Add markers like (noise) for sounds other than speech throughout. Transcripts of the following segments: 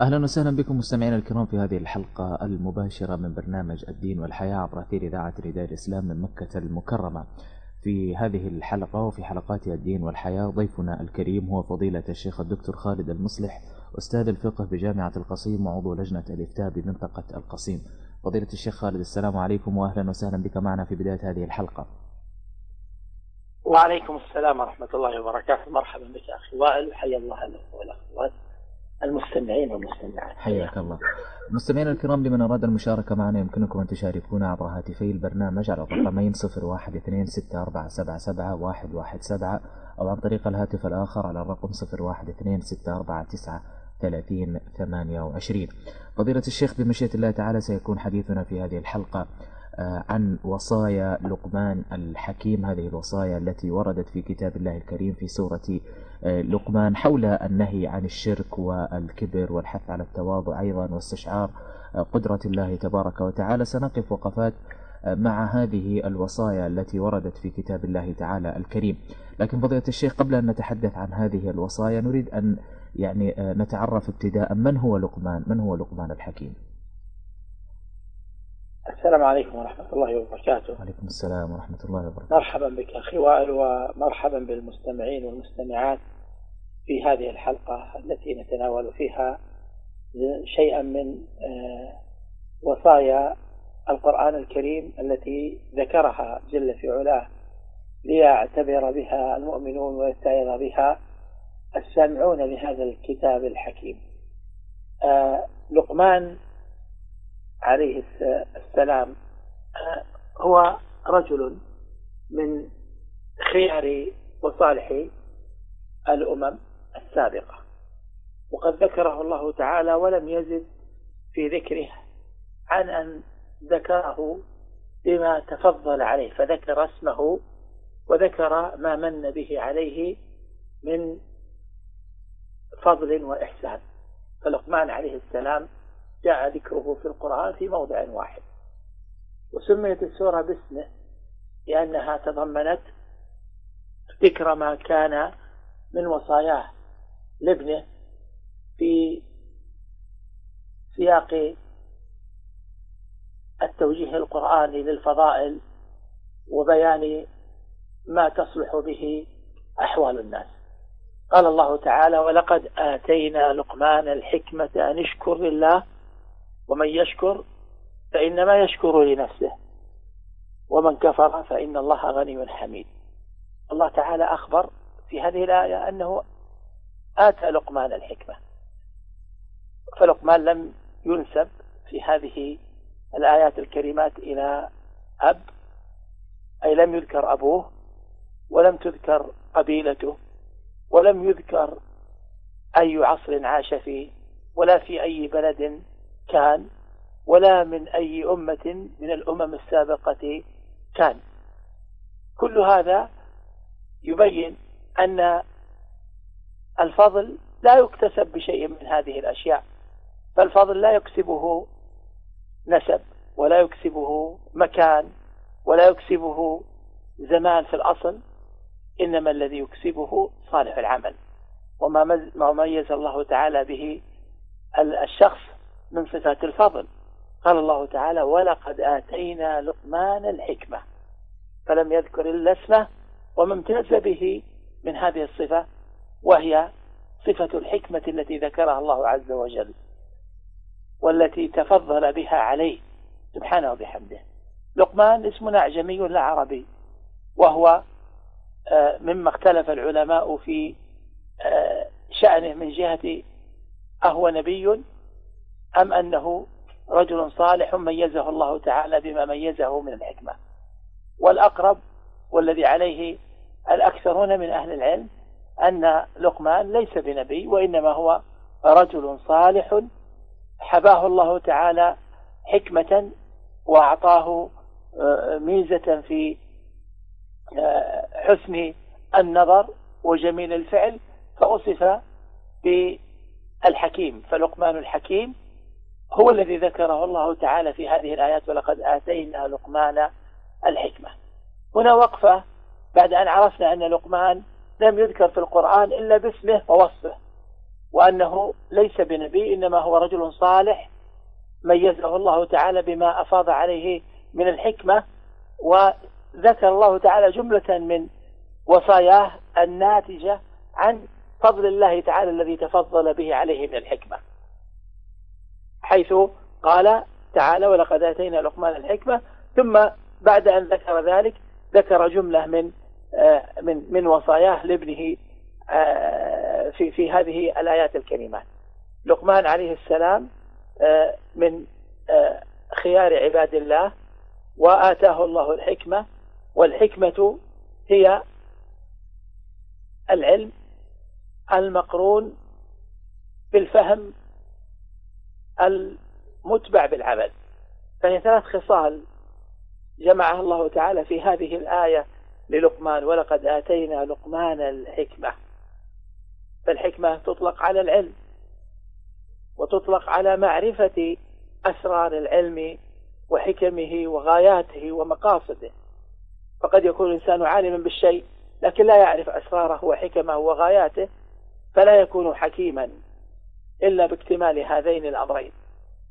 أهلا وسهلا بكم مستمعينا الكرام في هذه الحلقة المباشرة من برنامج الدين والحياة عبر أثير إذاعة نداء الإسلام من مكة المكرمة. في هذه الحلقة وفي حلقات الدين والحياة ضيفنا الكريم هو فضيلة الشيخ الدكتور خالد المصلح أستاذ الفقه بجامعة القصيم وعضو لجنة الإفتاء بمنطقة القصيم. فضيلة الشيخ خالد السلام عليكم وأهلا وسهلا بك معنا في بداية هذه الحلقة. وعليكم السلام ورحمة الله وبركاته. مرحبا بك أخي وائل وحيا الله الأخوة والأخوات المستمعين والمستمعات. حياك الله. مستمعينا الكرام لمن أراد المشاركة معنا يمكنكم أن تشاركونا عبر هاتفي البرنامج على الرقمين 0126477117 أو عن طريق الهاتف الآخر على الرقم 012649 28 فضيلة الشيخ بمشيئة الله تعالى سيكون حديثنا في هذه الحلقة آه، عن وصايا لقمان الحكيم. هذه الوصايا التي وردت في كتاب الله الكريم في سورة لقمان حول النهي عن الشرك والكبر والحث على التواضع أيضا واستشعار آه، قدرة الله تبارك وتعالى. سنقف وقفات مع هذه الوصايا التي وردت في كتاب الله تعالى الكريم. لكن فضيلة الشيخ قبل أن نتحدث عن هذه الوصايا نريد أن يعني نتعرف ابتداء من هو لقمان؟ من هو لقمان الحكيم؟ السلام عليكم ورحمة الله وبركاته. وعليكم السلام ورحمة الله وبركاته. مرحبا بك أخي وائل ومرحبا بالمستمعين والمستمعات في هذه الحلقة التي نتناول فيها شيئا من آه، وصايا القرآن الكريم التي ذكرها جل في علاه ليعتبر بها المؤمنون ويستعيذ بها السامعون لهذا الكتاب الحكيم. آه، لقمان عليه السلام هو رجل من خيار وصالح الأمم السابقة وقد ذكره الله تعالى ولم يزد في ذكره عن أن ذكره بما تفضل عليه فذكر اسمه وذكر ما من به عليه من فضل وإحسان. فلقمان عليه السلام جاء ذكره في القرآن في موضع واحد وسميت السورة باسمه لأنها تضمنت ذكر ما كان من وصاياه لابنه في سياق التوجيه القرآني للفضائل وبيان ما تصلح به أحوال الناس. قال الله تعالى ولقد آتينا لقمان الحكمة أن اشكر لله ومن يشكر فإنما يشكر لنفسه ومن كفر فإن الله غني حميد. الله تعالى أخبر في هذه الآية أنه آتى لقمان الحكمة فلقمان لم ينسب في هذه الآيات الكريمات إلى أب أي لم يذكر أبوه ولم تذكر قبيلته ولم يذكر أي عصر عاش فيه ولا في أي بلد كان ولا من أي أمة من الأمم السابقة كان. كل هذا يبين أن الفضل لا يكتسب بشيء من هذه الأشياء فالفضل لا يكسبه نسب ولا يكسبه مكان ولا يكسبه زمان في الأصل إنما الذي يكسبه صالح العمل. وما ميز الله تعالى به الشخص من صفات الفضل. قال الله تعالى ولقد آتينا لقمان الحكمة فلم يذكر إلا اسمه وما امتاز به من هذه الصفة وهي صفة الحكمة التي ذكرها الله عز وجل والتي تفضل بها عليه سبحانه وبحمده. لقمان اسم أعجمي لا عربي وهو آه، مما اختلف العلماء في آه، شأنه من جهة أهو نبي أم أنه رجل صالح ميزه الله تعالى بما ميزه من الحكمة. والأقرب والذي عليه الأكثرون من أهل العلم أن لقمان ليس بنبي وإنما هو رجل صالح حباه الله تعالى حكمة وأعطاه آه، ميزة في آه، حسن النظر وجميل الفعل فوصف بالحكيم فلقمان الحكيم هو الذي ذكره الله تعالى في هذه الآيات ولقد آتينا لقمان الحكمة. هنا وقفة بعد أن عرفنا أن لقمان لم يذكر في القرآن إلا باسمه ووصفه وأنه ليس بنبي إنما هو رجل صالح ميزه الله تعالى بما أفاض عليه من الحكمة وذكر الله تعالى جملة من وصاياه الناتجة عن فضل الله تعالى الذي تفضل به عليه من الحكمة. حيث قال تعالى ولقد آتينا لقمان الحكمة ثم بعد أن ذكر ذلك ذكر جملة من آه، من من وصاياه لابنه آه، في في هذه الآيات الكريمات. لقمان عليه السلام آه، من خيار عباد الله وآتاه الله الحكمة والحكمة هي العلم المقرون بالفهم المتبع بالعمل. فهي ثلاث خصال جمعها الله تعالى في هذه الآية للقمان ولقد آتينا لقمان الحكمة فالحكمة تطلق على العلم وتطلق على معرفة أسرار العلم وحكمه وغاياته ومقاصده. فقد يكون الإنسان عالما بالشيء لكن لا يعرف أسراره وحكمه وغاياته فلا يكون حكيما. إلا باكتمال هذين الأمرين.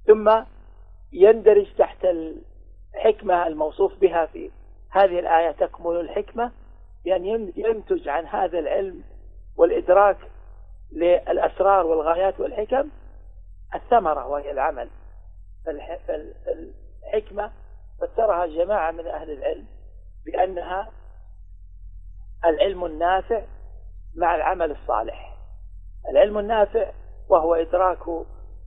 ثم يندرج تحت الحكمة الموصوف بها في هذه الآية تكمل الحكمة بأن ينتج عن هذا العلم والإدراك للأسرار والغايات والحكم الثمرة وهي العمل. فالحكمة فسرها جماعة من أهل العلم بأنها العلم النافع مع العمل الصالح. العلم النافع وهو إدراك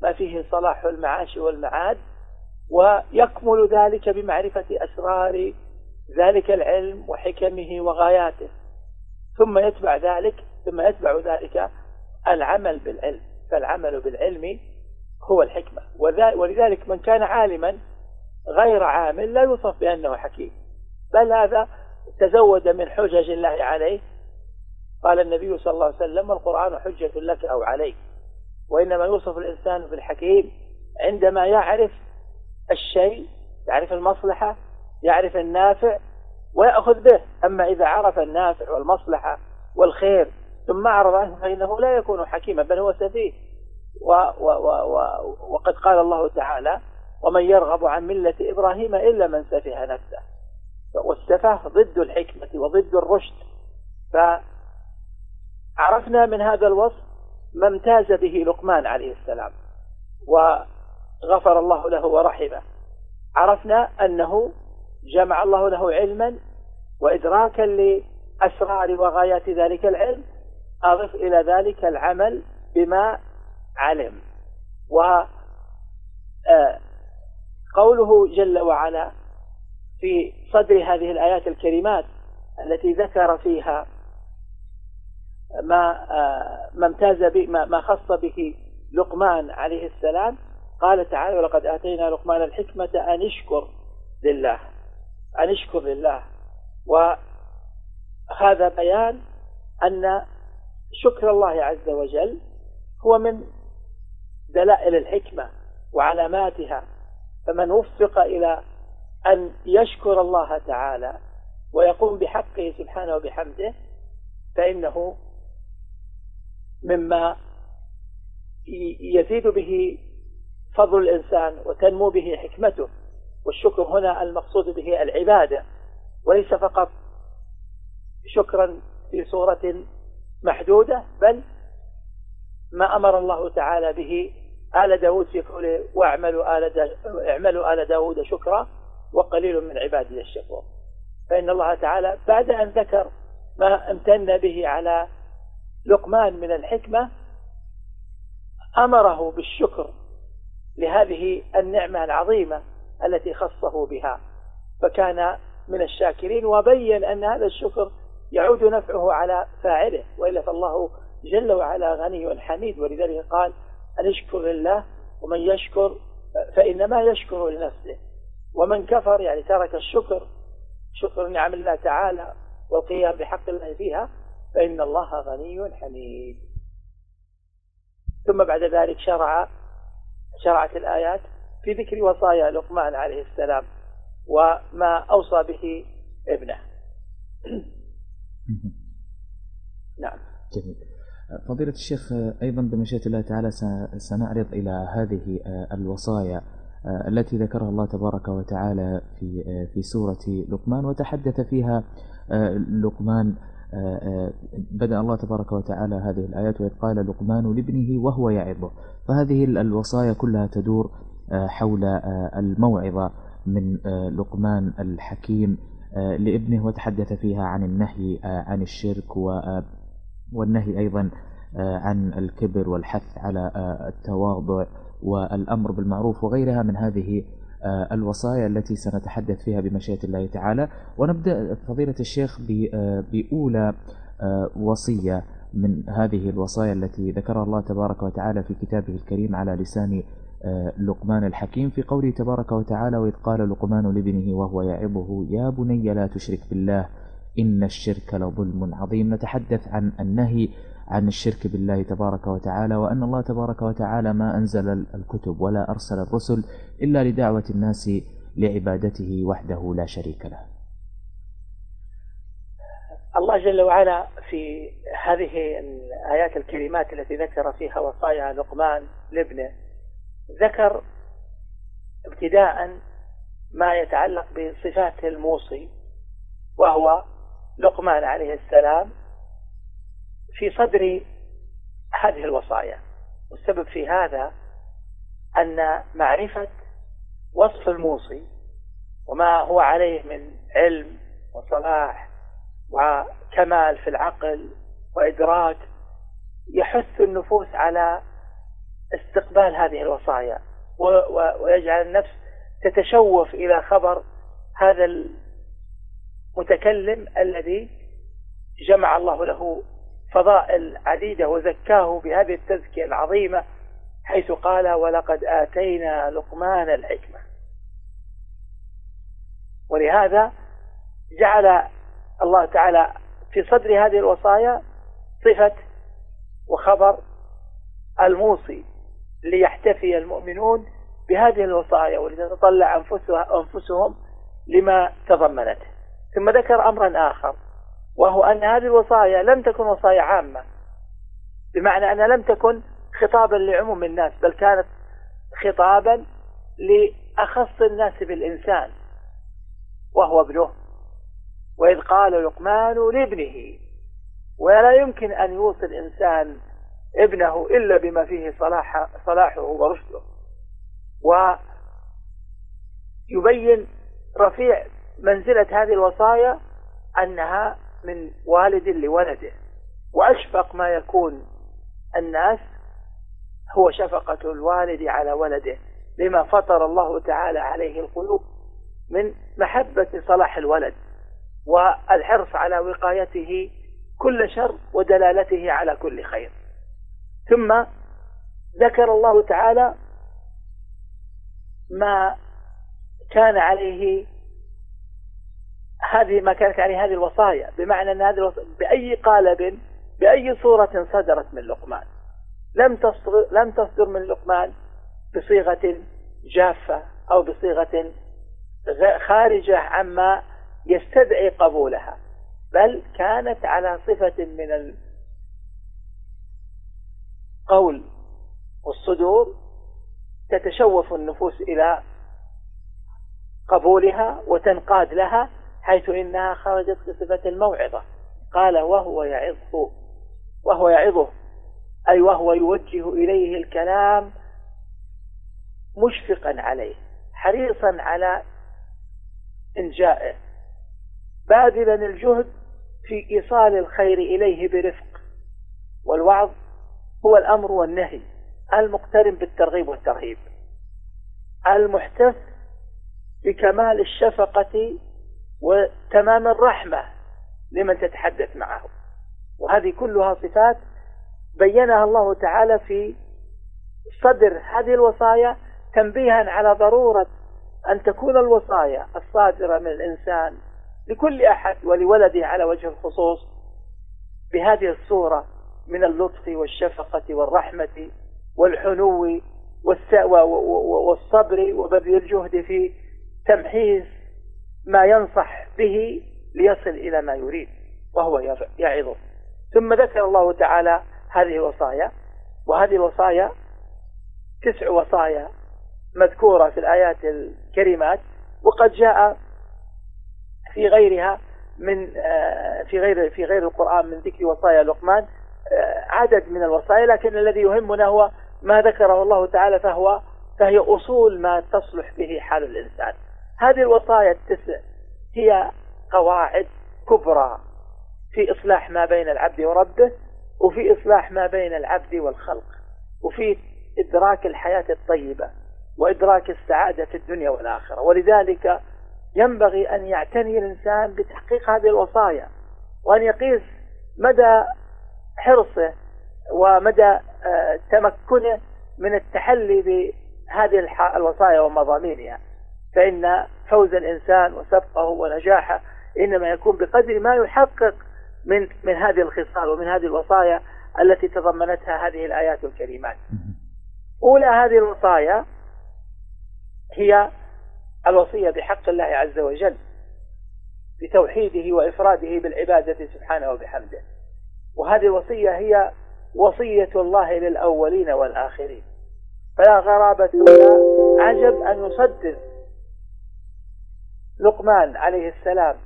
ما فيه صلاح المعاش والمعاد ويكمل ذلك بمعرفة أسرار ذلك العلم وحكمه وغاياته. ثم يتبع ذلك ثم يتبع ذلك العمل بالعلم. فالعمل بالعلم هو الحكمة. ولذلك من كان عالما غير عامل لا يوصف بأنه حكيم. بل هذا تزود من حجج الله عليه. قال النبي صلى الله عليه وسلم القرآن حجة لك أو عليك. وإنما يوصف الإنسان بالحكيم عندما يعرف الشيء يعرف المصلحة يعرف النافع ويأخذ به. أما إذا عرف النافع والمصلحة والخير ثم أعرض عنه فإنه لا يكون حكيما بل هو سفيه. و و و و وقد قال الله تعالى ومن يرغب عن ملة إبراهيم إلا من سفه نفسه. والسفه ضد الحكمة وضد الرشد. فعرفنا من هذا الوصف ما امتاز به لقمان عليه السلام وغفر الله له ورحمه. عرفنا أنه جمع الله له علما وإدراكا لأسرار وغايات ذلك العلم أضف إلى ذلك العمل بما علم. و آه، جل وعلا في صدر هذه الآيات الكريمات التي ذكر فيها ما آه، ما امتاز به ما خص به لقمان عليه السلام. قال تعالى ولقد آتينا لقمان الحكمة أن اشكر لله أن اشكر لله. وهذا بيان أن شكر الله عز وجل هو من دلائل الحكمة وعلاماتها. فمن وفق إلى أن يشكر الله تعالى ويقوم بحقه سبحانه وبحمده فإنه مما يزيد به فضل الإنسان وتنمو به حكمته والشكر هنا المقصود به العبادة وليس فقط شكرا في صورة محدودة بل ما أمر الله تعالى به آل داود في قوله واعملوا آل, اعملوا آل داود شكرا وقليل من عبادي الشكور. فإن الله تعالى بعد أن ذكر ما امتن به على لقمان من الحكمة أمره بالشكر لهذه النعمة العظيمة التي خصه بها فكان من الشاكرين وبين أن هذا الشكر يعود نفعه على فاعله وإلا فالله جل وعلا غني حميد ولذلك قال أن اشكر لله ومن يشكر فإنما يشكر لنفسه ومن كفر يعني ترك الشكر شكر نعم الله تعالى والقيام بحق الله فيها فإن الله غني حميد. ثم بعد ذلك شرع شرعت الآيات في ذكر وصايا لقمان عليه السلام وما أوصى به ابنه. (clears throat) نعم. جميل. فضيلة الشيخ أيضا بمشيئة الله تعالى سنعرض إلى هذه الوصايا التي ذكرها الله تبارك وتعالى في في سورة لقمان وتحدث فيها لقمان بدأ الله تبارك وتعالى هذه الآيات وإذ قال لقمان لابنه وهو يعظه فهذه الوصايا كلها تدور حول الموعظة من لقمان الحكيم لابنه وتحدث فيها عن النهي عن الشرك والنهي أيضا عن الكبر والحث على التواضع والأمر بالمعروف وغيرها من هذه الوصايا التي سنتحدث فيها بمشيئة الله تعالى. ونبدأ فضيلة الشيخ بأولى وصية من هذه الوصايا التي ذكرها الله تبارك وتعالى في كتابه الكريم على لسان لقمان الحكيم. في قوله تبارك وتعالى وإذ قال لقمان لابنه وهو يعظه يا بني لا تشرك بالله إن الشرك لظلم عظيم نتحدث عن النهي عن الشرك بالله تبارك وتعالى وأن الله تبارك وتعالى ما أنزل الكتب ولا أرسل الرسل إلا لدعوة الناس لعبادته وحده لا شريك له. الله جل وعلا في هذه الآيات الكريمات التي ذكر فيها وصايا لقمان لابنه ذكر ابتداء ما يتعلق بصفات الموصي وهو لقمان عليه السلام في صدر هذه الوصايا. والسبب في هذا أن معرفة وصف الموصي وما هو عليه من علم وصلاح وكمال في العقل وإدراك يحث النفوس على استقبال هذه الوصايا ويجعل النفس تتشوف إلى خبر هذا المتكلم الذي جمع الله له فضائل عديدة وزكاه بهذه التزكية العظيمة حيث قال ولقد آتينا لقمان الحكمة ولهذا جعل الله تعالى في صدر هذه الوصايا صفة وخبر الموصي ليحتفي المؤمنون بهذه الوصايا ولتتطلع أنفسهم لما تضمنته ثم ذكر أمرا آخر. وهو أن هذه الوصايا لم تكن وصايا عامة. بمعنى أنها لم تكن خطابا لعموم الناس بل كانت خطابا لأخص الناس بالإنسان وهو ابنه. وإذ قال لقمان لابنه ولا يمكن أن يوصي الإنسان ابنه إلا بما فيه صلاح صلاحه ورشده. ويبين رفيع منزلة هذه الوصايا أنها من والد لولده. وأشفق ما يكون الناس هو شفقة الوالد على ولده لما فطر الله تعالى عليه القلوب من محبة صلاح الولد والحرص على وقايته كل شر ودلالته على كل خير. ثم ذكر الله تعالى ما كان عليه هذه ما كانت عليه هذه الوصايا بمعنى أن هذه الوصايا بأي قالب بأي صورة صدرت من لقمان. لم تصدر, لم تصدر من لقمان بصيغة جافة أو بصيغة خارجة عما يستدعي قبولها بل كانت على صفة من القول والصدور تتشوف النفوس إلى قبولها وتنقاد لها حيث إنها خرجت بصفة الموعظة. قال وهو يعظه وهو يعظه أي وهو يوجه إليه الكلام مشفقا عليه حريصا على إنجائه باذلا الجهد في إيصال الخير إليه برفق. والوعظ هو الأمر والنهي المقترن بالترغيب والترهيب. المحتف بكمال الشفقة وتمام الرحمة لمن تتحدث معه. وهذه كلها صفات بينها الله تعالى في صدر هذه الوصايا تنبيها على ضرورة أن تكون الوصايا الصادرة من الإنسان لكل أحد ولولده على وجه الخصوص بهذه الصورة من اللطف والشفقة والرحمة والحنو والصبر وبذل الجهد في تمحيص ما ينصح به ليصل إلى ما يريد وهو يعظه. ثم ذكر الله تعالى هذه الوصايا وهذه الوصايا تسع وصايا مذكورة في الآيات الكريمات وقد جاء في غيرها من آه، في غير في غير القرآن من ذكر وصايا لقمان آه، عدد من الوصايا لكن الذي يهمنا هو ما ذكره الله تعالى فهو فهي أصول ما تصلح به حال الإنسان. هذه الوصايا التسع هي قواعد كبرى في إصلاح ما بين العبد وربه وفي إصلاح ما بين العبد والخلق وفي إدراك الحياة الطيبة وإدراك السعادة في الدنيا والآخرة. ولذلك ينبغي أن يعتني الإنسان بتحقيق هذه الوصايا وأن يقيس مدى حرصه ومدى آه، تمكنه من التحلي بهذه الوصايا ومضامينها. فإن فوز الإنسان وسبقه ونجاحه إنما يكون بقدر ما يحقق من من هذه الخصال ومن هذه الوصايا التي تضمنتها هذه الآيات الكريمات. أولى هذه الوصايا هي الوصية بحق الله عز وجل بتوحيده وإفراده بالعبادة سبحانه وبحمده. وهذه الوصية هي وصية الله للأولين والآخرين. فلا غرابة ولا عجب أن يصدر لقمان عليه السلام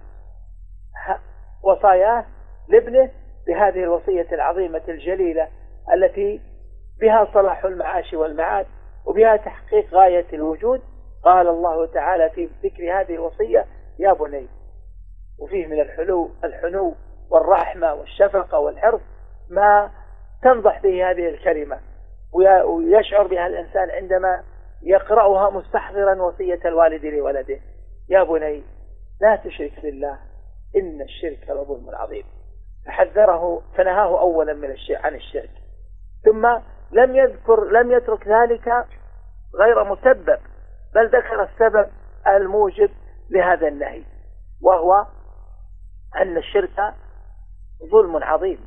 وصاياه لابنه بهذه الوصية العظيمة الجليلة التي بها صلاح المعاش والمعاد وبها تحقيق غاية الوجود. قال الله تعالى في ذكر هذه الوصية يا بني وفيه من الحلو الحنو والرحمة والشفقة والحرص ما تنضح به هذه الكلمة. ويشعر بها الإنسان عندما يقرأها مستحضرا وصية الوالد لولده. يا بني لا تشرك بالله إن الشرك لظلم عظيم. فحذره فنهاه أولا من الشرك عن الشرك. ثم لم يذكر لم يترك ذلك غير مسبب بل ذكر السبب الموجب لهذا النهي وهو أن الشرك ظلم عظيم.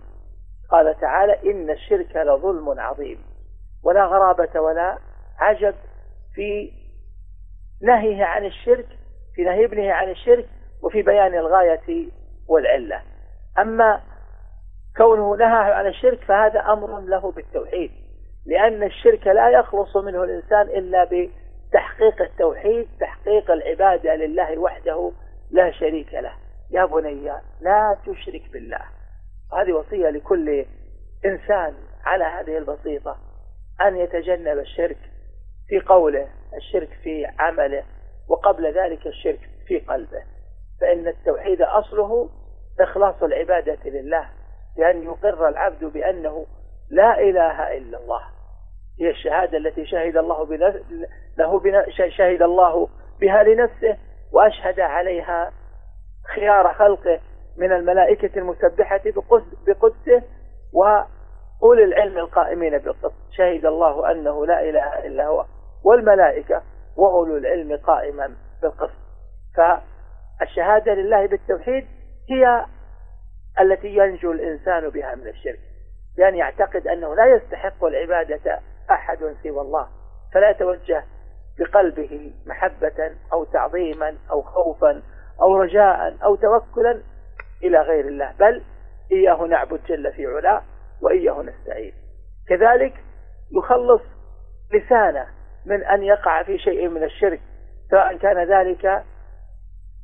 قال تعالى إن الشرك لظلم عظيم. ولا غرابة ولا عجب في نهيه عن الشرك في نهي ابنه عن الشرك وفي بيان الغاية والعلة. أما كونه نهى عن الشرك فهذا أمر له بالتوحيد لأن الشرك لا يخلص منه الإنسان إلا بتحقيق التوحيد تحقيق العبادة لله وحده لا شريك له. يا بني لا تشرك بالله. هذه وصية لكل إنسان على هذه البسيطة أن يتجنب الشرك في قوله الشرك في عمله. وقبل ذلك الشرك في قلبه. فإن التوحيد أصله إخلاص العبادة لله بأن يقر العبد بأنه لا إله إلا الله. هي الشهادة التي شهد الله له شهد الله بها لنفسه وأشهد عليها خيار خلقه من الملائكة المسبحة بقدسه وأولي العلم القائمين بالقسط. شهد الله أنه لا إله إلا هو. والملائكة وأولو العلم قائما بالقسط. فالشهادة لله بالتوحيد هي التي ينجو الإنسان بها من الشرك. بأن يعتقد أنه لا يستحق العبادة أحد سوى الله. فلا يتوجه بقلبه محبة أو تعظيما أو خوفا أو رجاء أو توكلا إلى غير الله. بل إياه نعبد جل في علاه وإياه نستعين. كذلك يخلص لسانه من أن يقع في شيء من الشرك سواء كان ذلك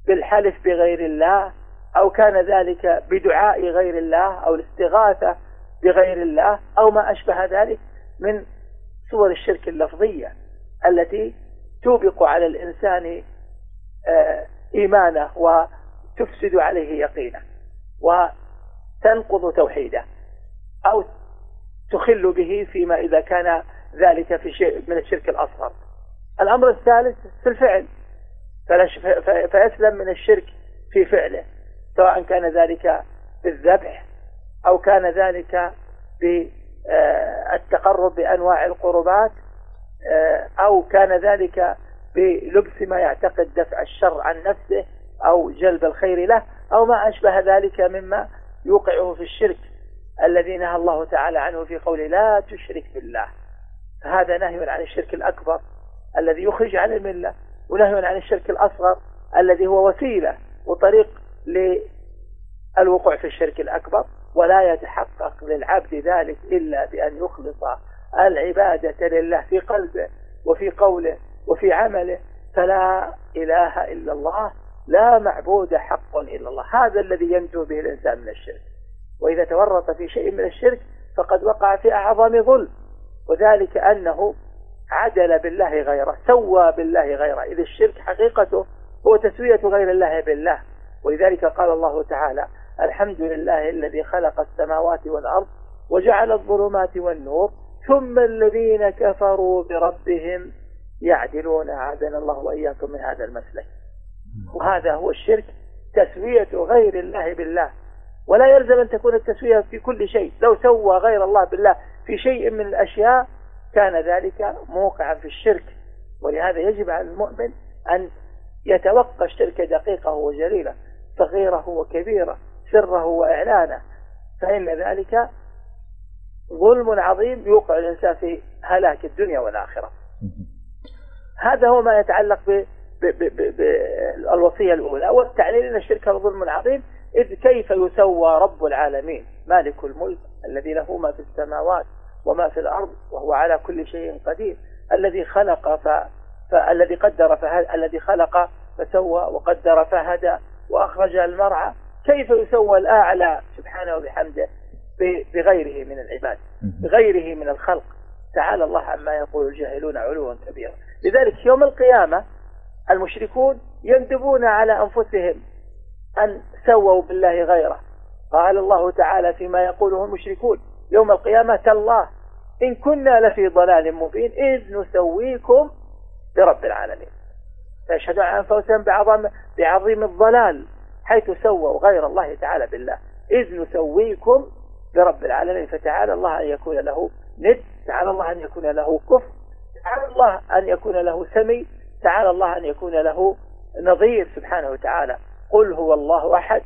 بالحلف بغير الله أو كان ذلك بدعاء غير الله أو الاستغاثة بغير الله أو ما أشبه ذلك من صور الشرك اللفظية التي توبق على الإنسان آه، إيمانه وتفسد عليه يقينه وتنقض توحيده أو تخل به فيما إذا كان ذلك في شيء من الشرك الأصغر. الأمر الثالث في الفعل. فيسلم من الشرك في فعله سواء كان ذلك بالذبح أو كان ذلك بالتقرب بأنواع القربات آه، أو كان ذلك بلبس ما يعتقد دفع الشر عن نفسه أو جلب الخير له أو ما أشبه ذلك مما يوقعه في الشرك الذي نهى الله تعالى عنه في قوله لا تشرك بالله. فهذا نهي عن الشرك الأكبر الذي يخرج عن الملة ونهي عن الشرك الأصغر الذي هو وسيلة وطريق للوقوع في الشرك الأكبر ولا يتحقق للعبد ذلك إلا بأن يخلص العبادة لله في قلبه وفي قوله وفي عمله. فلا إله إلا الله لا معبود حق إلا الله. هذا الذي ينجو به الإنسان من الشرك. وإذا تورط في شيء من الشرك فقد وقع في أعظم ظلم. وذلك أنه عدل بالله غيره سوى بالله غيره. إذ الشرك حقيقته هو تسوية غير الله بالله. ولذلك قال الله تعالى الحمد لله الذي خلق السماوات والأرض وجعل الظلمات والنور ثم الذين كفروا بربهم يعدلون. عادنا الله وإياكم من هذا المسلك. وهذا هو الشرك تسوية غير الله بالله. ولا يلزم أن تكون التسوية في كل شيء. لو سوى غير الله بالله في شيء من الأشياء كان ذلك موقعا في الشرك. ولهذا يجب على المؤمن أن يتوقى الشرك دقيقة وجليله صغيره وكبيره سره وإعلانه. فإن ذلك ظلم عظيم يوقع الإنسان في هلاك الدنيا والآخرة. هذا هو ما يتعلق بالوصية الأولى. والتعليل أن الشرك ظلم عظيم إذ كيف يسوى رب العالمين؟ مالك الملك. الذي له ما في السماوات وما في الأرض وهو على كل شيء قدير. الذي خلق ف... فالذي قدر فهد... الذي خلق فسوى وقدر فهدى وأخرج المرعى. كيف يسوى الأعلى؟ سبحانه وبحمده. بغيره من العباد بغيره من الخلق. تعالى الله عما يقول الجاهلون علوا كبيرا. لذلك يوم القيامة المشركون يندبون على أنفسهم أن سووا بالله غيره. قال الله تعالى فيما يقوله المشركون يوم القيامة تالله إن كنا لفي ضلال مبين إذ نسويكم برب العالمين. فيشهد عن أنفسهم بعظم بعظيم الضلال حيث سووا غير الله تعالى بالله. إذ نسويكم برب العالمين. فتعالى الله أن يكون له ند تعالى الله أن يكون له كفر تعالى الله أن يكون له سمي تعالى الله أن يكون له نظير سبحانه وتعالى. قل هو الله أحد.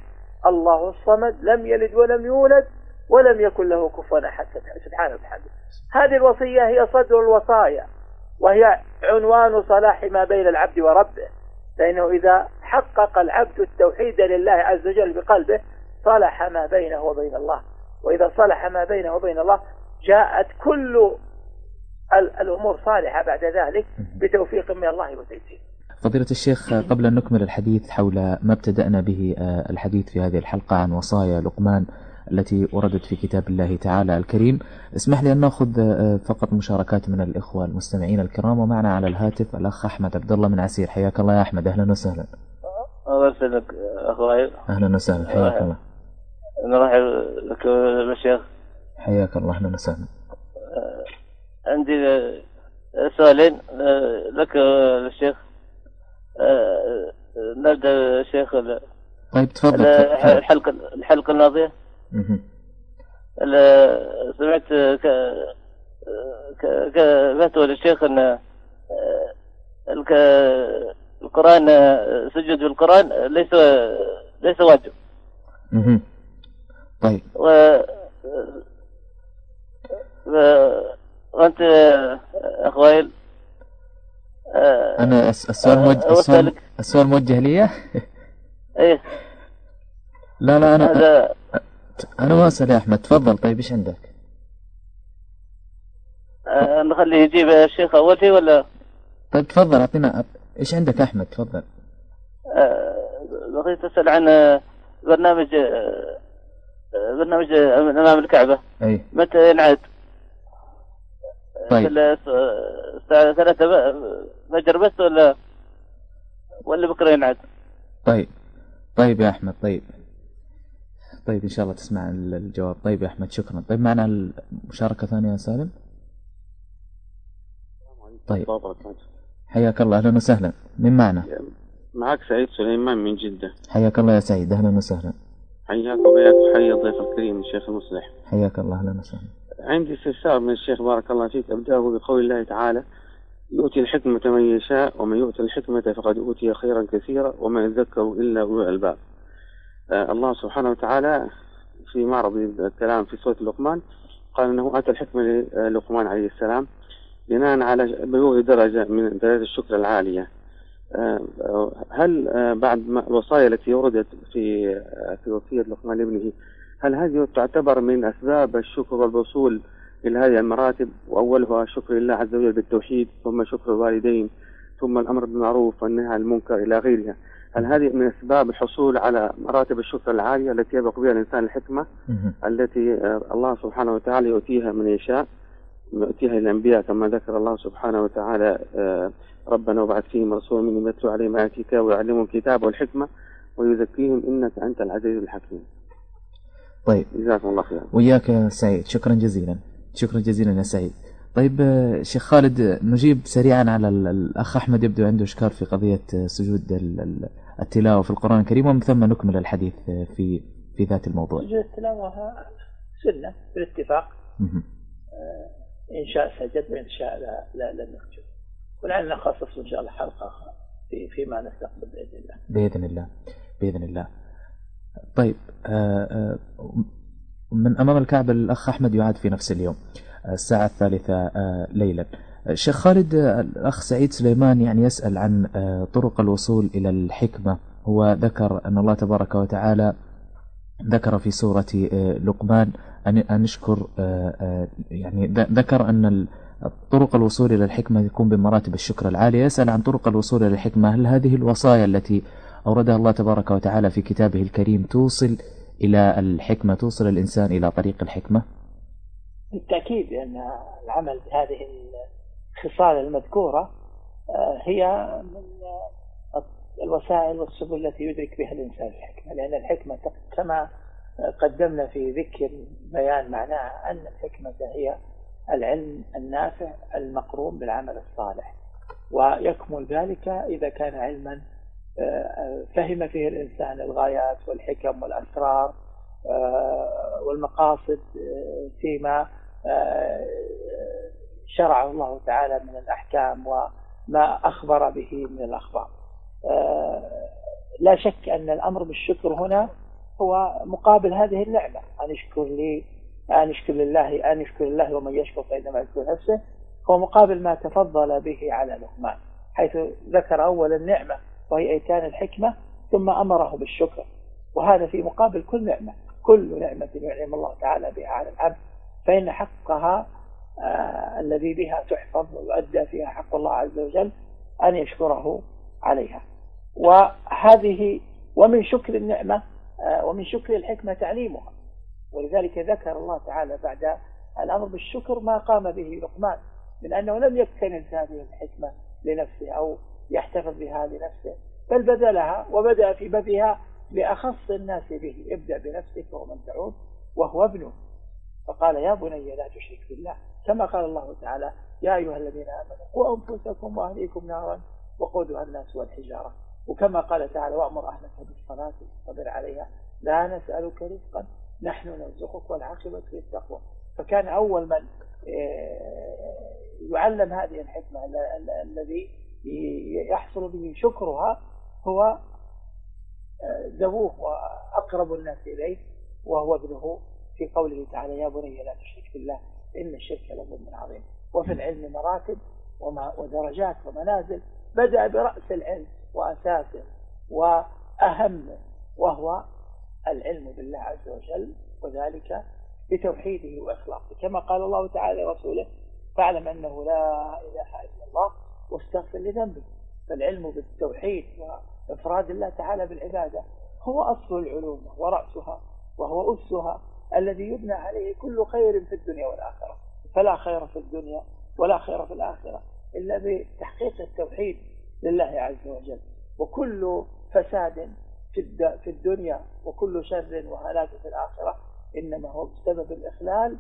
الله الصمد لم يلد ولم يولد ولم يكن له كفوا أحد. سبحانه وتعالى هذه الوصية هي صدر الوصايا وهي عنوان صلاح ما بين العبد وربه. فإنه إذا حقق العبد التوحيد لله عز وجل بقلبه صلح ما بينه وبين الله. وإذا صلح ما بينه وبين الله جاءت كل الأمور صالحة بعد ذلك بتوفيق من الله وتيسير. فضيلة الشيخ قبل أن نكمل الحديث حول ما ابتدأنا به آه، الحديث في هذه الحلقة عن وصايا لقمان التي وردت في كتاب الله تعالى الكريم. اسمح لي أن نأخذ آه، فقط مشاركات من الإخوة المستمعين الكرام ومعنا على الهاتف الأخ أحمد عبد الله من عسير. حياك الله يا أحمد. أهلا وسهلا. الله يسلمك أخوي أهلا وسهلا. حياك الله نرحب لك الشيخ حياك الله. أهلا وسهلا. آه، عندي سؤالين لك الشيخ نبدأ الشيخ طيب تفضل. الحلقة الحلقة الماضية. سمعت فتوى للشيخ أن القرآن سجد بالقرآن ليس ليس واجب. طيب. و وأنت اخ وائل أنا السؤال موجه السؤال, السؤال موجه لي؟ (laughs) إيه. لا لا أنا هذا أنا ما اسال يا أحمد. تفضل. طيب إيش عندك؟ أه نخليه يجيب الشيخ اول شيء ولا؟ طيب تفضل. اعطينا إيش عندك أحمد؟ تفضل. أه بغيت اسال عن برنامج برنامج أمام الكعبة. أي. متى ينعاد؟ طيب. الساعة ثلاثة فجر بس ولا ولا بكرة ينعاد؟ طيب. طيب يا أحمد طيب. طيب إن شاء الله تسمع الجواب. طيب يا أحمد شكرا. طيب معنا المشاركة ثانية يا سالم؟ طيب. حياك الله. أهلا وسهلا. من معنا؟ معك سعيد سليمان من جدة. حياك الله يا سعيد. أهلا وسهلا. حياك وبياك وحيا الضيف الكريم الشيخ المصلح. حياك الله. أهلا وسهلا. عندي استفسار من الشيخ بارك الله فيك أبدأه بقول الله تعالى يؤتي الحكمة من يشاء ومن يؤتي الحكمة فقد أوتي خيرا كثيرا وما يذكر إلا أولو الألباب. آه الله سبحانه وتعالى في معرض الكلام في سورة لقمان قال أنه أتى الحكمة للقمان عليه السلام بناء على بلوغ درجة من درجات الشكر العالية. آه هل آه بعد ما الوصايا التي وردت في في وصية لقمان لابنه هل هذه تعتبر من أسباب الشكر والوصول إلى هذه المراتب؟ وأولها شكر الله عز وجل بالتوحيد ثم شكر الوالدين ثم الأمر بالمعروف والنهي عن المنكر إلى غيرها. هل هذه من أسباب الحصول على مراتب الشكر العالية التي يبقى بها الإنسان الحكمة. التي آه، الله سبحانه وتعالى يؤتيها من يشاء يؤتيها للأنبياء كما ذكر الله سبحانه وتعالى آه، ربنا وبعث فيهم رسولا منهم يتلو عليهم آياتك ويعلمهم الكتاب والحكمة ويزكيهم إنك أنت العزيز الحكيم. طيب. جزاكم الله خيرا. وياك يا سعيد. شكرا جزيلا. شكرا جزيلا يا سعيد. طيب آه، شيخ خالد آه، نجيب سريعا على ال- الأخ أحمد يبدو عنده إشكال في قضية آه، سجود ال- ال- التلاوة في القرآن الكريم ومن ثم نكمل الحديث في في ذات الموضوع. سجود التلاوة سنة بالاتفاق. إن شاء سجد وإن شاء لا لا لم يسجد ولعلنا نخصص إن شاء الله حلقة في فيما نستقبل بإذن الله. بإذن الله. بإذن الله. طيب آه، آه، من أمام الكعبة الأخ أحمد يعاد في نفس اليوم آه، الساعة الثالثة ليلا. شيخ خالد الأخ سعيد سليمان يعني يسأل عن طرق الوصول إلى الحكمة. هو ذكر أن الله تبارك وتعالى ذكر في سورة لقمان أن نشكر يعني ذكر أن طرق الوصول إلى الحكمة يكون بمراتب الشكر العالية. يسأل عن طرق الوصول إلى الحكمة. هل هذه الوصايا التي أوردها الله تبارك وتعالى في كتابه الكريم. توصل إلى الحكمة توصل الإنسان إلى طريق الحكمة. بالتأكيد أن العمل بهذه الخصال المذكورة آه، هي من الوسائل والسبل التي يدرك بها الإنسان الحكمة. لأن الحكمة كما قدمنا في ذكر بيان معناها أن الحكمة هي العلم النافع المقرون بالعمل الصالح. ويكمل ذلك إذا كان علما فهم فيه الإنسان الغايات والحكم والأسرار آه، والمقاصد آه، فيما آه، شرعه الله تعالى من الأحكام وما أخبر به من الأخبار. لا شك أن الأمر بالشكر هنا هو مقابل هذه النعمة أن يشكر لي أن يشكر لله أن يشكر الله ومن يشكر فإنما يشكر نفسه هو مقابل ما تفضل به على لقمان حيث ذكر أول النعمة. وهي إيتان الحكمة ثم أمره بالشكر. وهذا في مقابل كل نعمة كل نعمة ينعم الله تعالى بها على العبد. فإن حقها آه الذي بها تحفظ ويؤدى فيها حق الله عز وجل أن يشكره عليها. وهذه ومن شكر النعمة آه ومن شكر الحكمة تعليمها. ولذلك ذكر الله تعالى بعد الأمر بالشكر ما قام به لقمان من أنه لم يكتنز هذه الحكمة لنفسه أو يحتفظ بها لنفسه بل بذلها وبدأ في بذلها لأخص الناس به ابدأ بنفسك ومن تعود وهو ابنه. فقال يا بني لا تشرك بالله. كما قال الله تعالى يا أيها الذين آمنوا قوا أنفسكم وأهليكم نارا وقودها الناس والحجارة. وكما قال تعالى وأمر أهلك بالصلاة واصطبر عليها. لا نسألك رزقا نحن نرزقك والعاقبة للتقوى. فكان أول من يعلم هذه الحكمة الذي يحصل به شكرها هو ذووه وأقرب الناس إليه وهو ابنه في قوله تعالى يا بني لا تشرك بالله إن الشرك لظلم عظيم. وفي العلم مراتب ودرجات ومنازل. بدأ برأس العلم وأساسه وأهمه وهو العلم بالله عز وجل وذلك بتوحيده وإخلاصه. كما قال الله تعالى لرسوله فاعلم أنه لا إله إلا الله واستغفر لذنبك فالعلم بالتوحيد وإفراد الله تعالى بالعبادة هو أصل العلوم ورأسها وهو أسها الذي يبنى عليه كل خير في الدنيا والآخرة. فلا خير في الدنيا ولا خير في الآخرة إلا بتحقيق التوحيد لله عز وجل. وكل فساد في الدنيا وكل شر وهلاك في الآخرة إنما هو بسبب الإخلال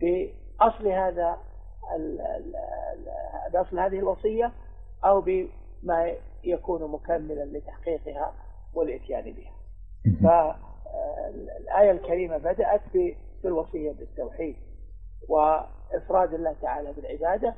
بأصل هذا بأصل هذه الوصية أو بما يكون مكملا لتحقيقها والإتيان بها. فالآية الكريمة بدأت بالوصية بالتوحيد وإفراد الله تعالى بالعبادة.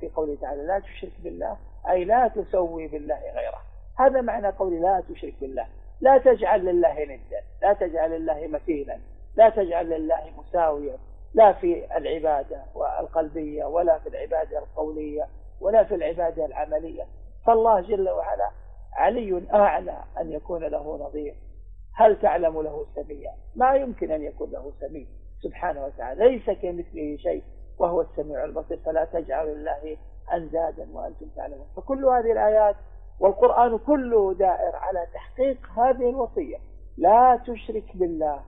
في قوله تعالى لا تشرك بالله أي لا تسوي بالله غيره. هذا معنى قول لا تشرك بالله. لا تجعل لله ندا لا تجعل لله مثيلا لا تجعل لله مساويا. لا في العبادة القلبية ولا في العبادة القولية ولا في العبادة العملية. فالله جل وعلا علي أعلى أن يكون له نظير. هل تعلم له سميا ما يمكن أن يكون له سمي سبحانه وتعالى ليس كمثله شيء وهو السميع البصير. فلا تجعلوا لله أندادا وأنتم تعلمون. فكل هذه الآيات والقرآن كله دائر على تحقيق هذه الوصية. لا تشرك بالله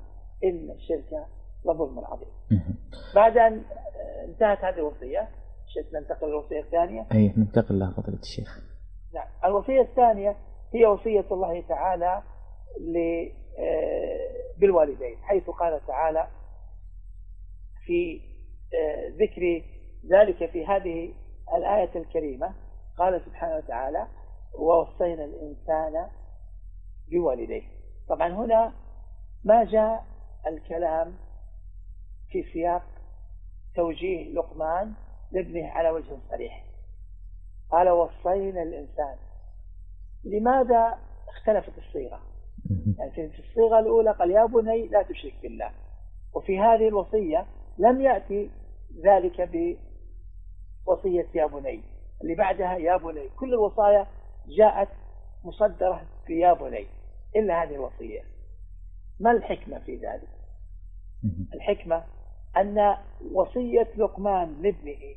إن الشرك لظلم عظيم بعد أن انتهت هذه الوصية شئت ننتقل للوصية الثانية؟ أي ننتقل لها فضيلة الشيخ. نعم. الوصية الثانية هي وصية الله تعالى بالوالدين حيث قال تعالى في آه، ذكر ذلك في هذه الآية الكريمة قال سبحانه وتعالى ووصينا الإنسان بوالديه. طبعا هنا ما جاء الكلام في سياق توجيه لقمان لابنه على وجه صريح. قال وصينا الإنسان. لماذا اختلفت الصيغة؟ يعني في الصيغة الأولى قال يا بني لا تشرك بالله. وفي هذه الوصية لم يأتي ذلك بوصية يا بني. اللي بعدها يا بني. كل الوصايا جاءت مصدرة في يا بني إلا هذه الوصية. ما الحكمة في ذلك؟ الحكمة أن وصية لقمان لابنه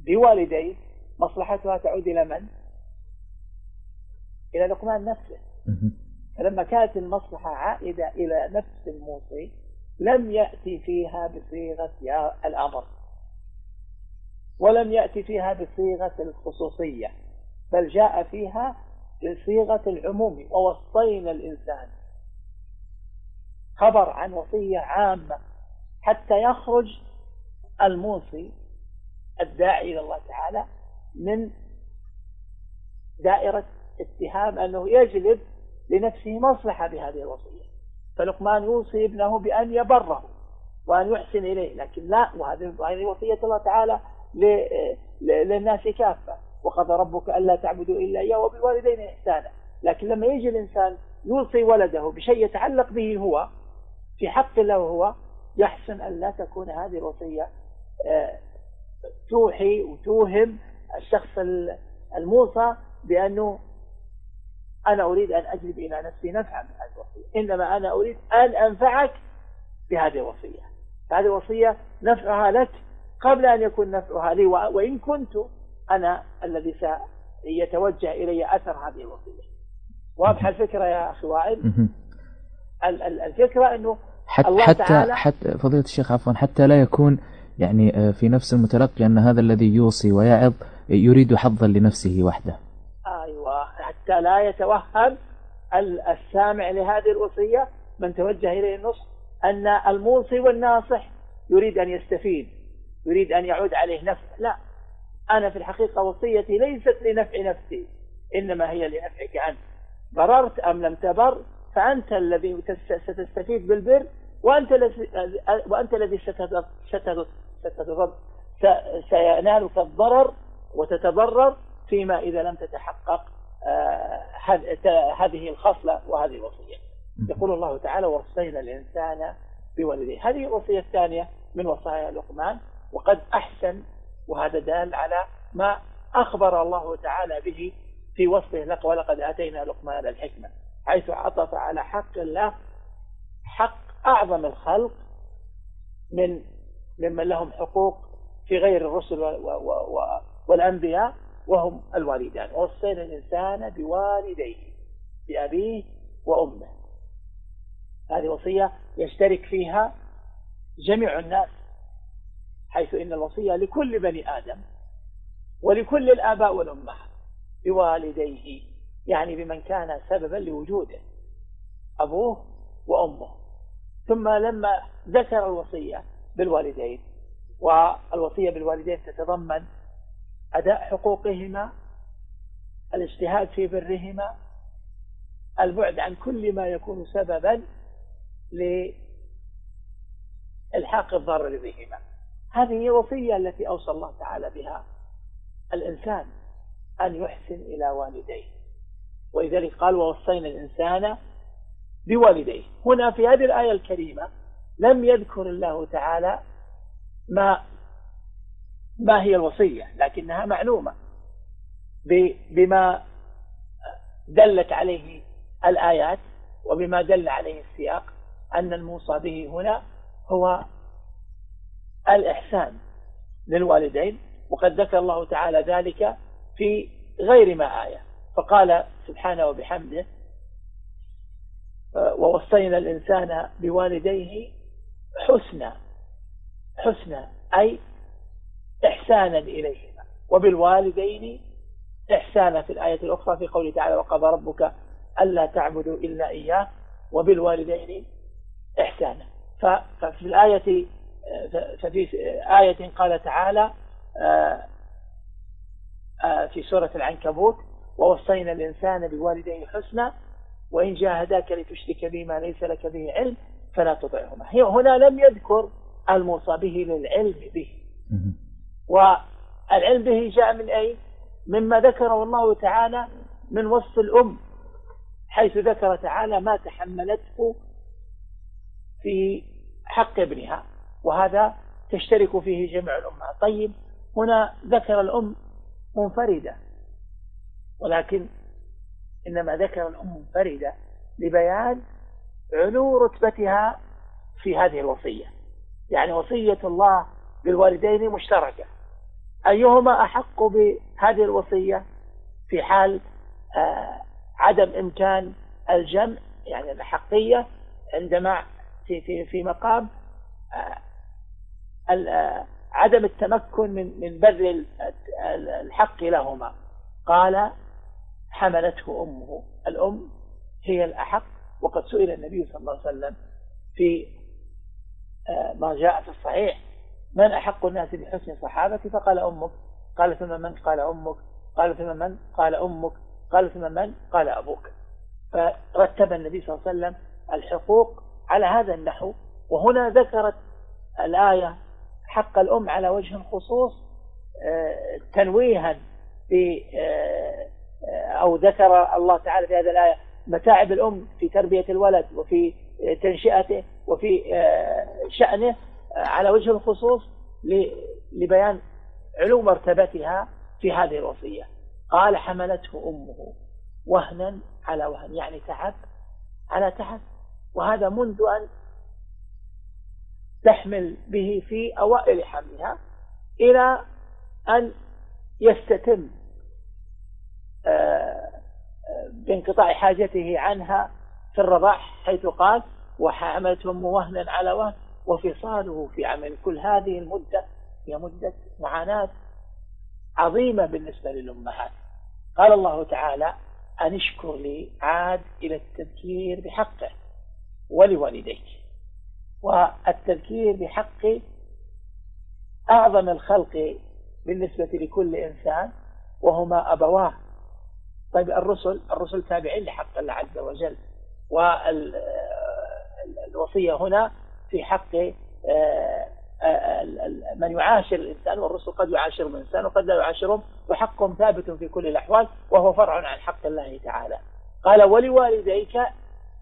بوالديه مصلحتها تعود إلى من؟ إلى لقمان نفسه. فلما كانت المصلحة عائدة إلى نفس الموصي لم يأتي فيها بصيغة يا الأمر. ولم يأتي فيها بصيغة الخصوصية بل جاء فيها بصيغة العموم ووصينا الإنسان. خبر عن وصية عامة. حتى يخرج الموصي الداعي إلى الله تعالى من دائرة اتهام أنه يجلب لنفسه مصلحة بهذه الوصية. فلقمان يوصي ابنه بأن يبره وأن يحسن إليه لكن لا وهذه وصية الله تعالى للناس كافة. وقضى ربك ألا تعبدوا إلا إياه وبالوالدين إحسانا. لكن لما يجي الإنسان يوصي ولده بشيء يتعلق به هو في حق الله هو يحسن أن لا تكون هذه الوصية آه، توحي وتوهم الشخص الموصى بأنه أنا أريد أن أجلب إلى نفسي نفعا من هذه الوصية. إنما أنا أريد أن أنفعك بهذه الوصية. هذه الوصية نفعها لك قبل أن يكون نفعها لي وإن كنت أنا الذي سيتوجه إلي أثر هذه الوصية. واضحة الفكرة يا أخي وائل؟ الفكرة أنه حتى الله حتى تعالى. حتى فضيلة الشيخ عفوا حتى لا يكون يعني آه، في نفس المتلقي أن هذا الذي يوصي ويعظ يريد حظا لنفسه وحده. أيوة حتى لا يتوهم السامع لهذه الوصية من توجه إليه النصح أن الموصي والناصح يريد أن يستفيد يريد أن يعود عليه نفع. لا أنا في الحقيقة وصيتي ليست لنفع نفسي إنما هي لنفعك أنت. بررت أم لم تبر؟ فأنت الذي ستستفيد بالبر وأنت الذي وأنت الذي سينالك الضرر وتتضرر فيما إذا لم تتحقق آه، هذه الخصلة وهذه الوصية. يقول الله تعالى وصينا الإنسان بولده. هذه الوصية الثانية من وصايا لقمان وقد أحسن وهذا دال على ما أخبر الله تعالى به في وصفه لك ولقد آتينا لقمان الحكمة. حيث عطف على حق الله حق أعظم الخلق من ممن لهم حقوق في غير الرسل والأنبياء وهم الوالدان. ووصينا الإنسان بوالديه بأبيه وأمه. هذه وصية يشترك فيها جميع الناس حيث إن الوصية لكل بني آدم ولكل الآباء والأمهات بوالديه يعني بمن كان سببا لوجوده أبوه وأمه. ثم لما ذكر الوصية بالوالدين والوصية بالوالدين تتضمن أداء حقوقهما الاجتهاد في برهما البعد عن كل ما يكون سببا لإلحاق الضرر بهما. هذه هي الوصية التي أوصى الله تعالى بها الإنسان أن يحسن إلى والديه. ولذلك قال ووصينا الإنسان بوالديه. هنا في هذه الآية الكريمة لم يذكر الله تعالى ما ما هي الوصية لكنها معلومة بما دلت عليه الآيات وبما دل عليه السياق أن الموصى به هنا هو الإحسان للوالدين وقد ذكر الله تعالى ذلك في غير ما آية. فقال سبحانه وبحمده ووصينا الإنسان بوالديه حسنا حسنا أي إحسانا إليهما وبالوالدين إحسانا في الآية الأخرى في قوله تعالى وقضى ربك ألا تعبدوا إلا إياه وبالوالدين إحسانا. ففي الآية ففي آية قال تعالى آه، آه، في سورة العنكبوت ووصينا الإنسان بوالديه حسنا وإن جاهداك لتشرك بما ليس لك به علم فلا تطعهما. هنا لم يذكر الموصى به للعلم به. والعلم به جاء من أي مما ذكره الله تعالى من وصف الأم حيث ذكر تعالى ما تحملته في حق ابنها وهذا تشترك فيه جمع الأمهات. طيب هنا ذكر الأم منفردة. ولكن إنما ذكر الأم منفردة لبيان علو رتبتها في هذه الوصية. يعني وصية الله بالوالدين مشتركة. أيهما أحق بهذه الوصية؟ في حال آه، عدم إمكان الجمع يعني الأحقية عندما في في في مقام آه، آه، عدم التمكن من من بذل الحق لهما. قال حملته أمه. الأم هي الأحق وقد سئل النبي صلى الله عليه وسلم في آه، ما جاء في الصحيح من أحق الناس بحسن صحابتي فقال أمك. قال ثم من قال أمك؟ قال ثم من قال أمك؟ قال ثم من قال أبوك. فرتب النبي صلى الله عليه وسلم الحقوق على هذا النحو. وهنا ذكرت الآية حق الأم على وجه الخصوص آه، تنويها أو ذكر الله تعالى في هذه الآية متاعب الأم في تربية الولد وفي تنشئته وفي آه، شأنه على وجه الخصوص لبيان علو مرتبتها في هذه الوصية. قال حملته أمه وهنا على وهن يعني تعب على تعب. وهذا منذ أن تحمل به في أوائل حملها إلى أن يستتم آه، آه، بانقطاع حاجته عنها في الرضاع حيث قال وحملتهم وهنا على وهن وفصاله في عمل. كل هذه المدة هي مدة معاناة عظيمة بالنسبة للأمهات. قال الله تعالى أن اشكر لي عاد إلى التذكير بحقه ولوالديك. والتذكير بحق أعظم الخلق بالنسبة لكل إنسان وهما أبواه طيب الرسل الرسل تابعين لحق الله عز وجل. والوصية هنا في حق آه، من يعاشر الإنسان والرسل قد يعاشرهم الإنسان وقد لا يعاشرهم وحقهم ثابت في كل الأحوال وهو فرع عن حق الله تعالى. قال ولوالديك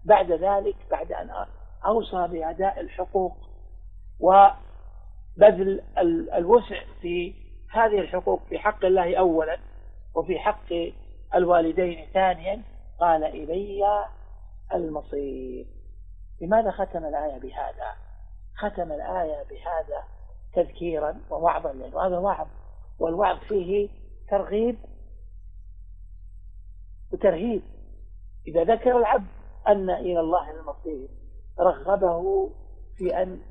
بعد ذلك بعد أن أوصى بأداء الحقوق وبذل الوسع في هذه الحقوق في حق الله أولا وفي حق الوالدين ثانيا قال إلي المصير. لماذا ختم الآية بهذا؟ ختم الآية بهذا تذكيرا ووعظا لأنه هذا وعظ والوعظ فيه ترغيب وترهيب. إذا ذكر العبد أن إلى الله المصير رغبه في أن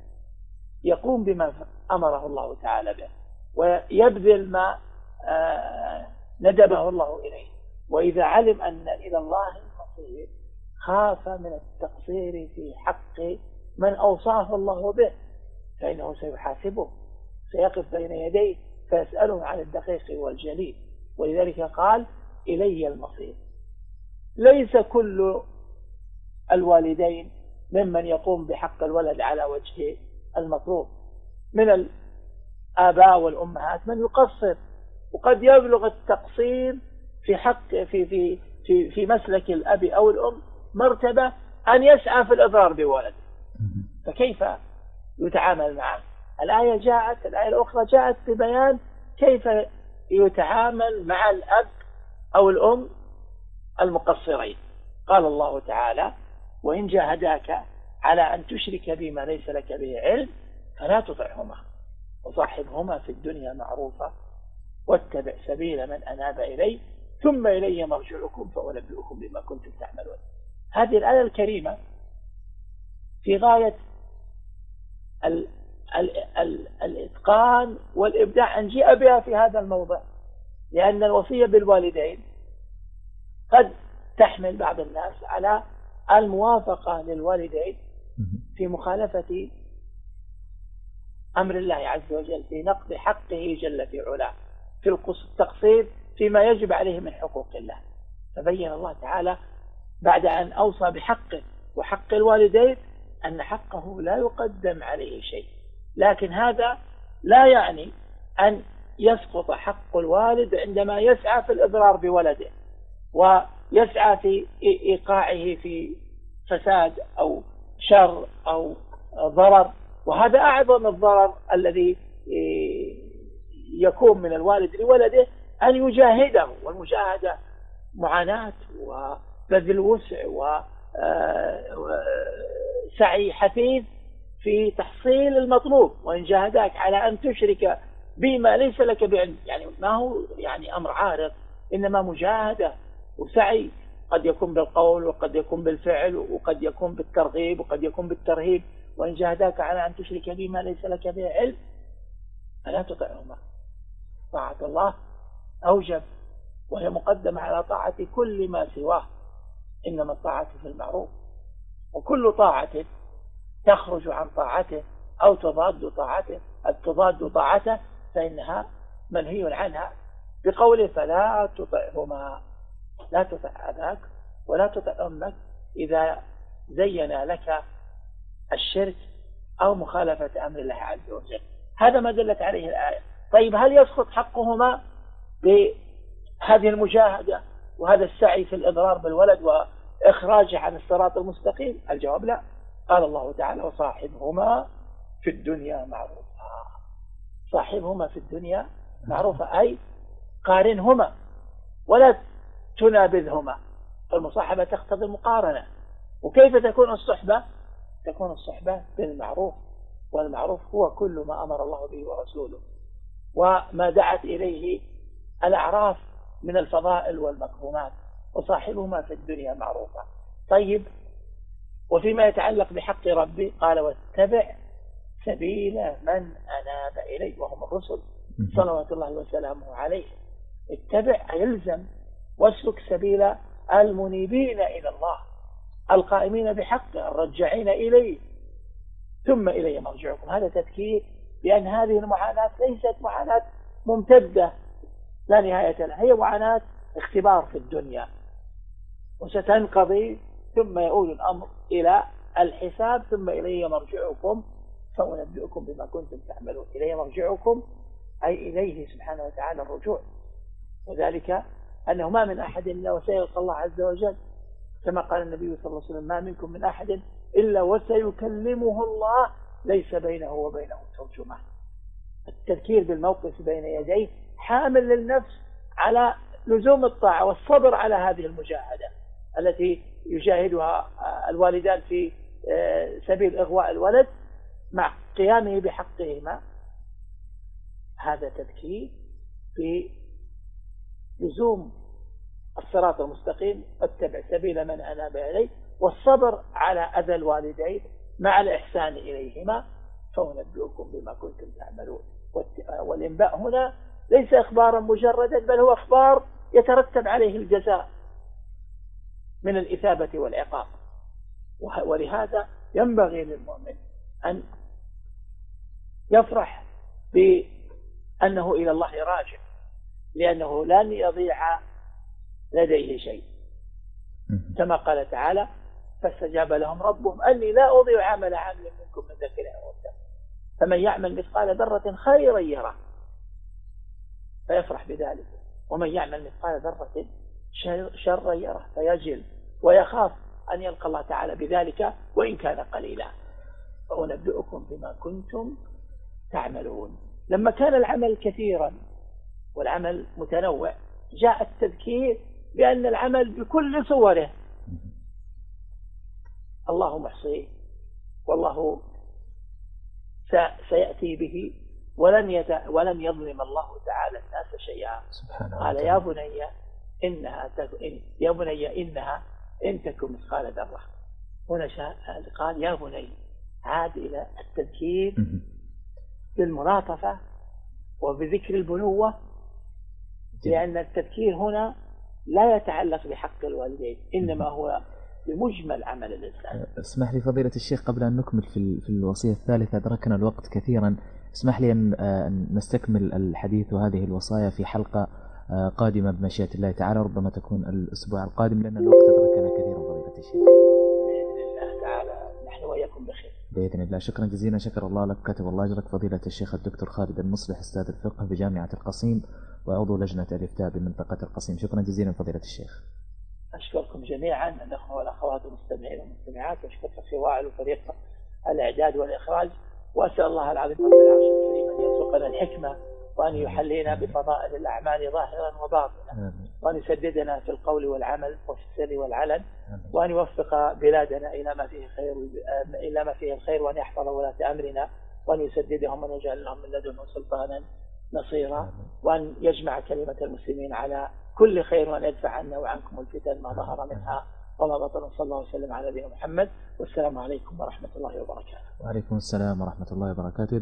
يقوم بما أمره الله تعالى به ويبذل ما آه، ندبه الله إليه. وإذا علم أن إلى الله المصير خاف من التقصير في حق من أوصاه الله به فإنه سيحاسبه سيقف بين يديه فيسأله عن الدقيق والجليل. ولذلك قال إلي المصير. ليس كل الوالدين ممن يقوم بحق الولد على وجه المطلوب. من الآباء والأمهات من يقصر وقد يبلغ التقصير في حق في في في في مسلك الأب أو الأم مرتبة أن يسعى في الإضرار بولده. فكيف يتعامل معه؟ الآية جاءت الآية الأخرى جاءت ببيان كيف يتعامل مع الأب أو الأم المقصرين. قال الله تعالى وإن جاهداك على أن تشرك بما ليس لك به علم فلا تطعهما وصاحبهما في الدنيا معروفة واتبع سبيل من أناب إلي ثم إلي مرجعكم فأنبئكم بما كنتم تعملون. هذه الآية الكريمة في غاية ال ال ال الإتقان والإبداع. أن جاء بها في هذا الموضع لأن الوصية بالوالدين قد تحمل بعض الناس على الموافقة للوالدين في مخالفة أمر الله عز وجل في نقض حقه جل في علاه. في التقصير فيما يجب عليه من حقوق الله. فبين الله تعالى بعد أن أوصى بحقه وحق الوالدين أن حقه لا يقدم عليه شيء. لكن هذا لا يعني أن يسقط حق الوالد عندما يسعى في الإضرار بولده ويسعى في إيقاعه في فساد أو شر أو ضرر. وهذا أعظم الضرر الذي يكون من الوالد لولده أن يجاهده والمجاهدة معاناة وبذل وسع وسعي حثيث في تحصيل المطلوب. وإن جاهداك على أن تشرك بما ليس لك بعلم. يعني ما هو يعني أمر عارض إنما مجاهدة وسعي. قد يكون بالقول وقد يكون بالفعل وقد يكون بالترغيب وقد يكون بالترهيب. وإن جاهداك على أن تشرك بما ليس لك به علم فلا تطعهما. طاعة الله. أوجب وهي مقدمة على طاعة كل ما سواه إنما الطاعة في المعروف. وكل طاعة تخرج عن طاعته أو تضاد طاعته تضاد طاعته فإنها منهي عنها. بقوله فلا تطعهما لا تطع أباك ولا تطع أمك إذا زين لك الشرك أو مخالفة أمر الله عز وجل. هذا ما دلت عليه الآية. طيب هل يسقط حقهما؟ بهذه المجاهدة وهذا السعي في الإضرار بالولد وإخراجه عن الصراط المستقيم؟ الجواب لا. قال الله تعالى وصاحبهما في الدنيا معروفا. صاحبهما في الدنيا معروفة أي قارنهما ولا تنابذهما. المصاحبة تقتضي المقارنة. وكيف تكون الصحبة؟ تكون الصحبة بالمعروف والمعروف هو كل ما أمر الله به ورسوله وما دعت إليه الأعراف من الفضائل والمكرمات وصاحبهما في الدنيا معروفة. طيب وفيما يتعلق بحق ربي قال واتبع سبيل من أناب إليه وهم الرسل صلوات الله وسلامه عليه. اتبع يلزم واسلك سبيل المنيبين إلى الله القائمين بحقه الرجعين إليه ثم إلي مرجعكم. هذا تذكير بأن هذه المعاناة ليست معاناة ممتدة لا نهاية لها. هي معاناة اختبار في الدنيا. وستنقضي ثم يؤول الأمر إلى الحساب ثم إلي مرجعكم فأنبئكم بما كنتم تعملون. إلي مرجعكم أي إليه سبحانه وتعالى الرجوع. وذلك أنه ما من أحد إلا وسيلقى الله عز وجل. كما قال النبي صلى الله عليه وسلم ما منكم من أحد إلا وسيكلمه الله ليس بينه وبينه ترجمان التذكير بالموقف بين يديه حامل للنفس على لزوم الطاعة والصبر على هذه المجاهدة التي يجاهدها الوالدان في آه، سبيل إغواء الولد مع قيامه بحقهما. هذا تذكير في لزوم الصراط المستقيم واتبع سبيل من أناب إليه والصبر على أذى الوالدين مع الإحسان إليهما فأنبئكم بما كنتم تعملون. والإنباء هنا ليس إخبارا مجردا بل هو إخبار يترتب عليه الجزاء من الإثابة والعقاب. ولهذا ينبغي للمؤمن أن يفرح بأنه إلى الله راجع لأنه لن يضيع لديه شيء. كما قال تعالى فاستجاب لهم ربهم أني لا أضيع عمل عامل منكم من ذكر أو فمن يعمل مثقال ذرة خيرا يره فيفرح بذلك. ومن يعمل مثقال ذرة شرا يره فيجل. ويخاف أن يلقى الله تعالى بذلك وإن كان قليلا. فأنبئكم بما كنتم تعملون. لما كان العمل كثيرا والعمل متنوع جاء التذكير بأن العمل بكل صوره. الله محصيه والله سيأتي به ولن يت... ولن يظلم الله تعالى الناس شيئا. سبحانه قال يا بني إنها تك... إن... يا بني إنها إن تكن مثقال ذرة. هنا شا... قال يا بني عاد إلى التذكير بالملاطفة وبذكر البنوة لأن التذكير هنا لا يتعلق بحق الوالدين إنما هو بمجمل عمل الإنسان. أسمح لي فضيلة الشيخ قبل أن نكمل في, في الوصية الثالثة أدركنا الوقت كثيرا. اسمح لي أن نستكمل الحديث وهذه الوصايا في حلقة قادمة بمشيئة الله تعالى. ربما تكون الأسبوع القادم لأن الوقت أدركنا كثيرا فضيلة الشيخ بإذن الله تعالى. نحن وإياكم بخير. بإذن الله. شكرا جزيلا. شكر الله لك. كتب الله أجرك فضيلة الشيخ الدكتور خالد المصلح أستاذ الفقه بجامعة القصيم وعضو لجنة الإفتاء بمنطقة القصيم. شكرا جزيلا فضيلة الشيخ. أشكركم جميعا الأخوة والأخوات المستمعين والمستمعات وأشكر أخي وائل وفريق الإعداد والإخراج. وأسأل الله العظيم رب العرش الكريم أن يرزقنا الحكمة وأن يحلينا بفضائل الأعمال ظاهرا وباطنا وأن يسددنا في القول والعمل وفي السر والعلن. وأن يوفق بلادنا إلى ما فيه خير إلى ما فيه الخير وأن يحفظ ولاة أمرنا. وأن يسددهم وأن يجعل لهم من لدنه سلطانا نصيرا. وأن يجمع كلمة المسلمين على كل خير وأن يدفع عنا وعنكم الفتن ما ظهر منها. وما بطن صلى الله وسلم على نبينا محمد والسلام عليكم ورحمة الله وبركاته. وعليكم السلام ورحمة الله وبركاته.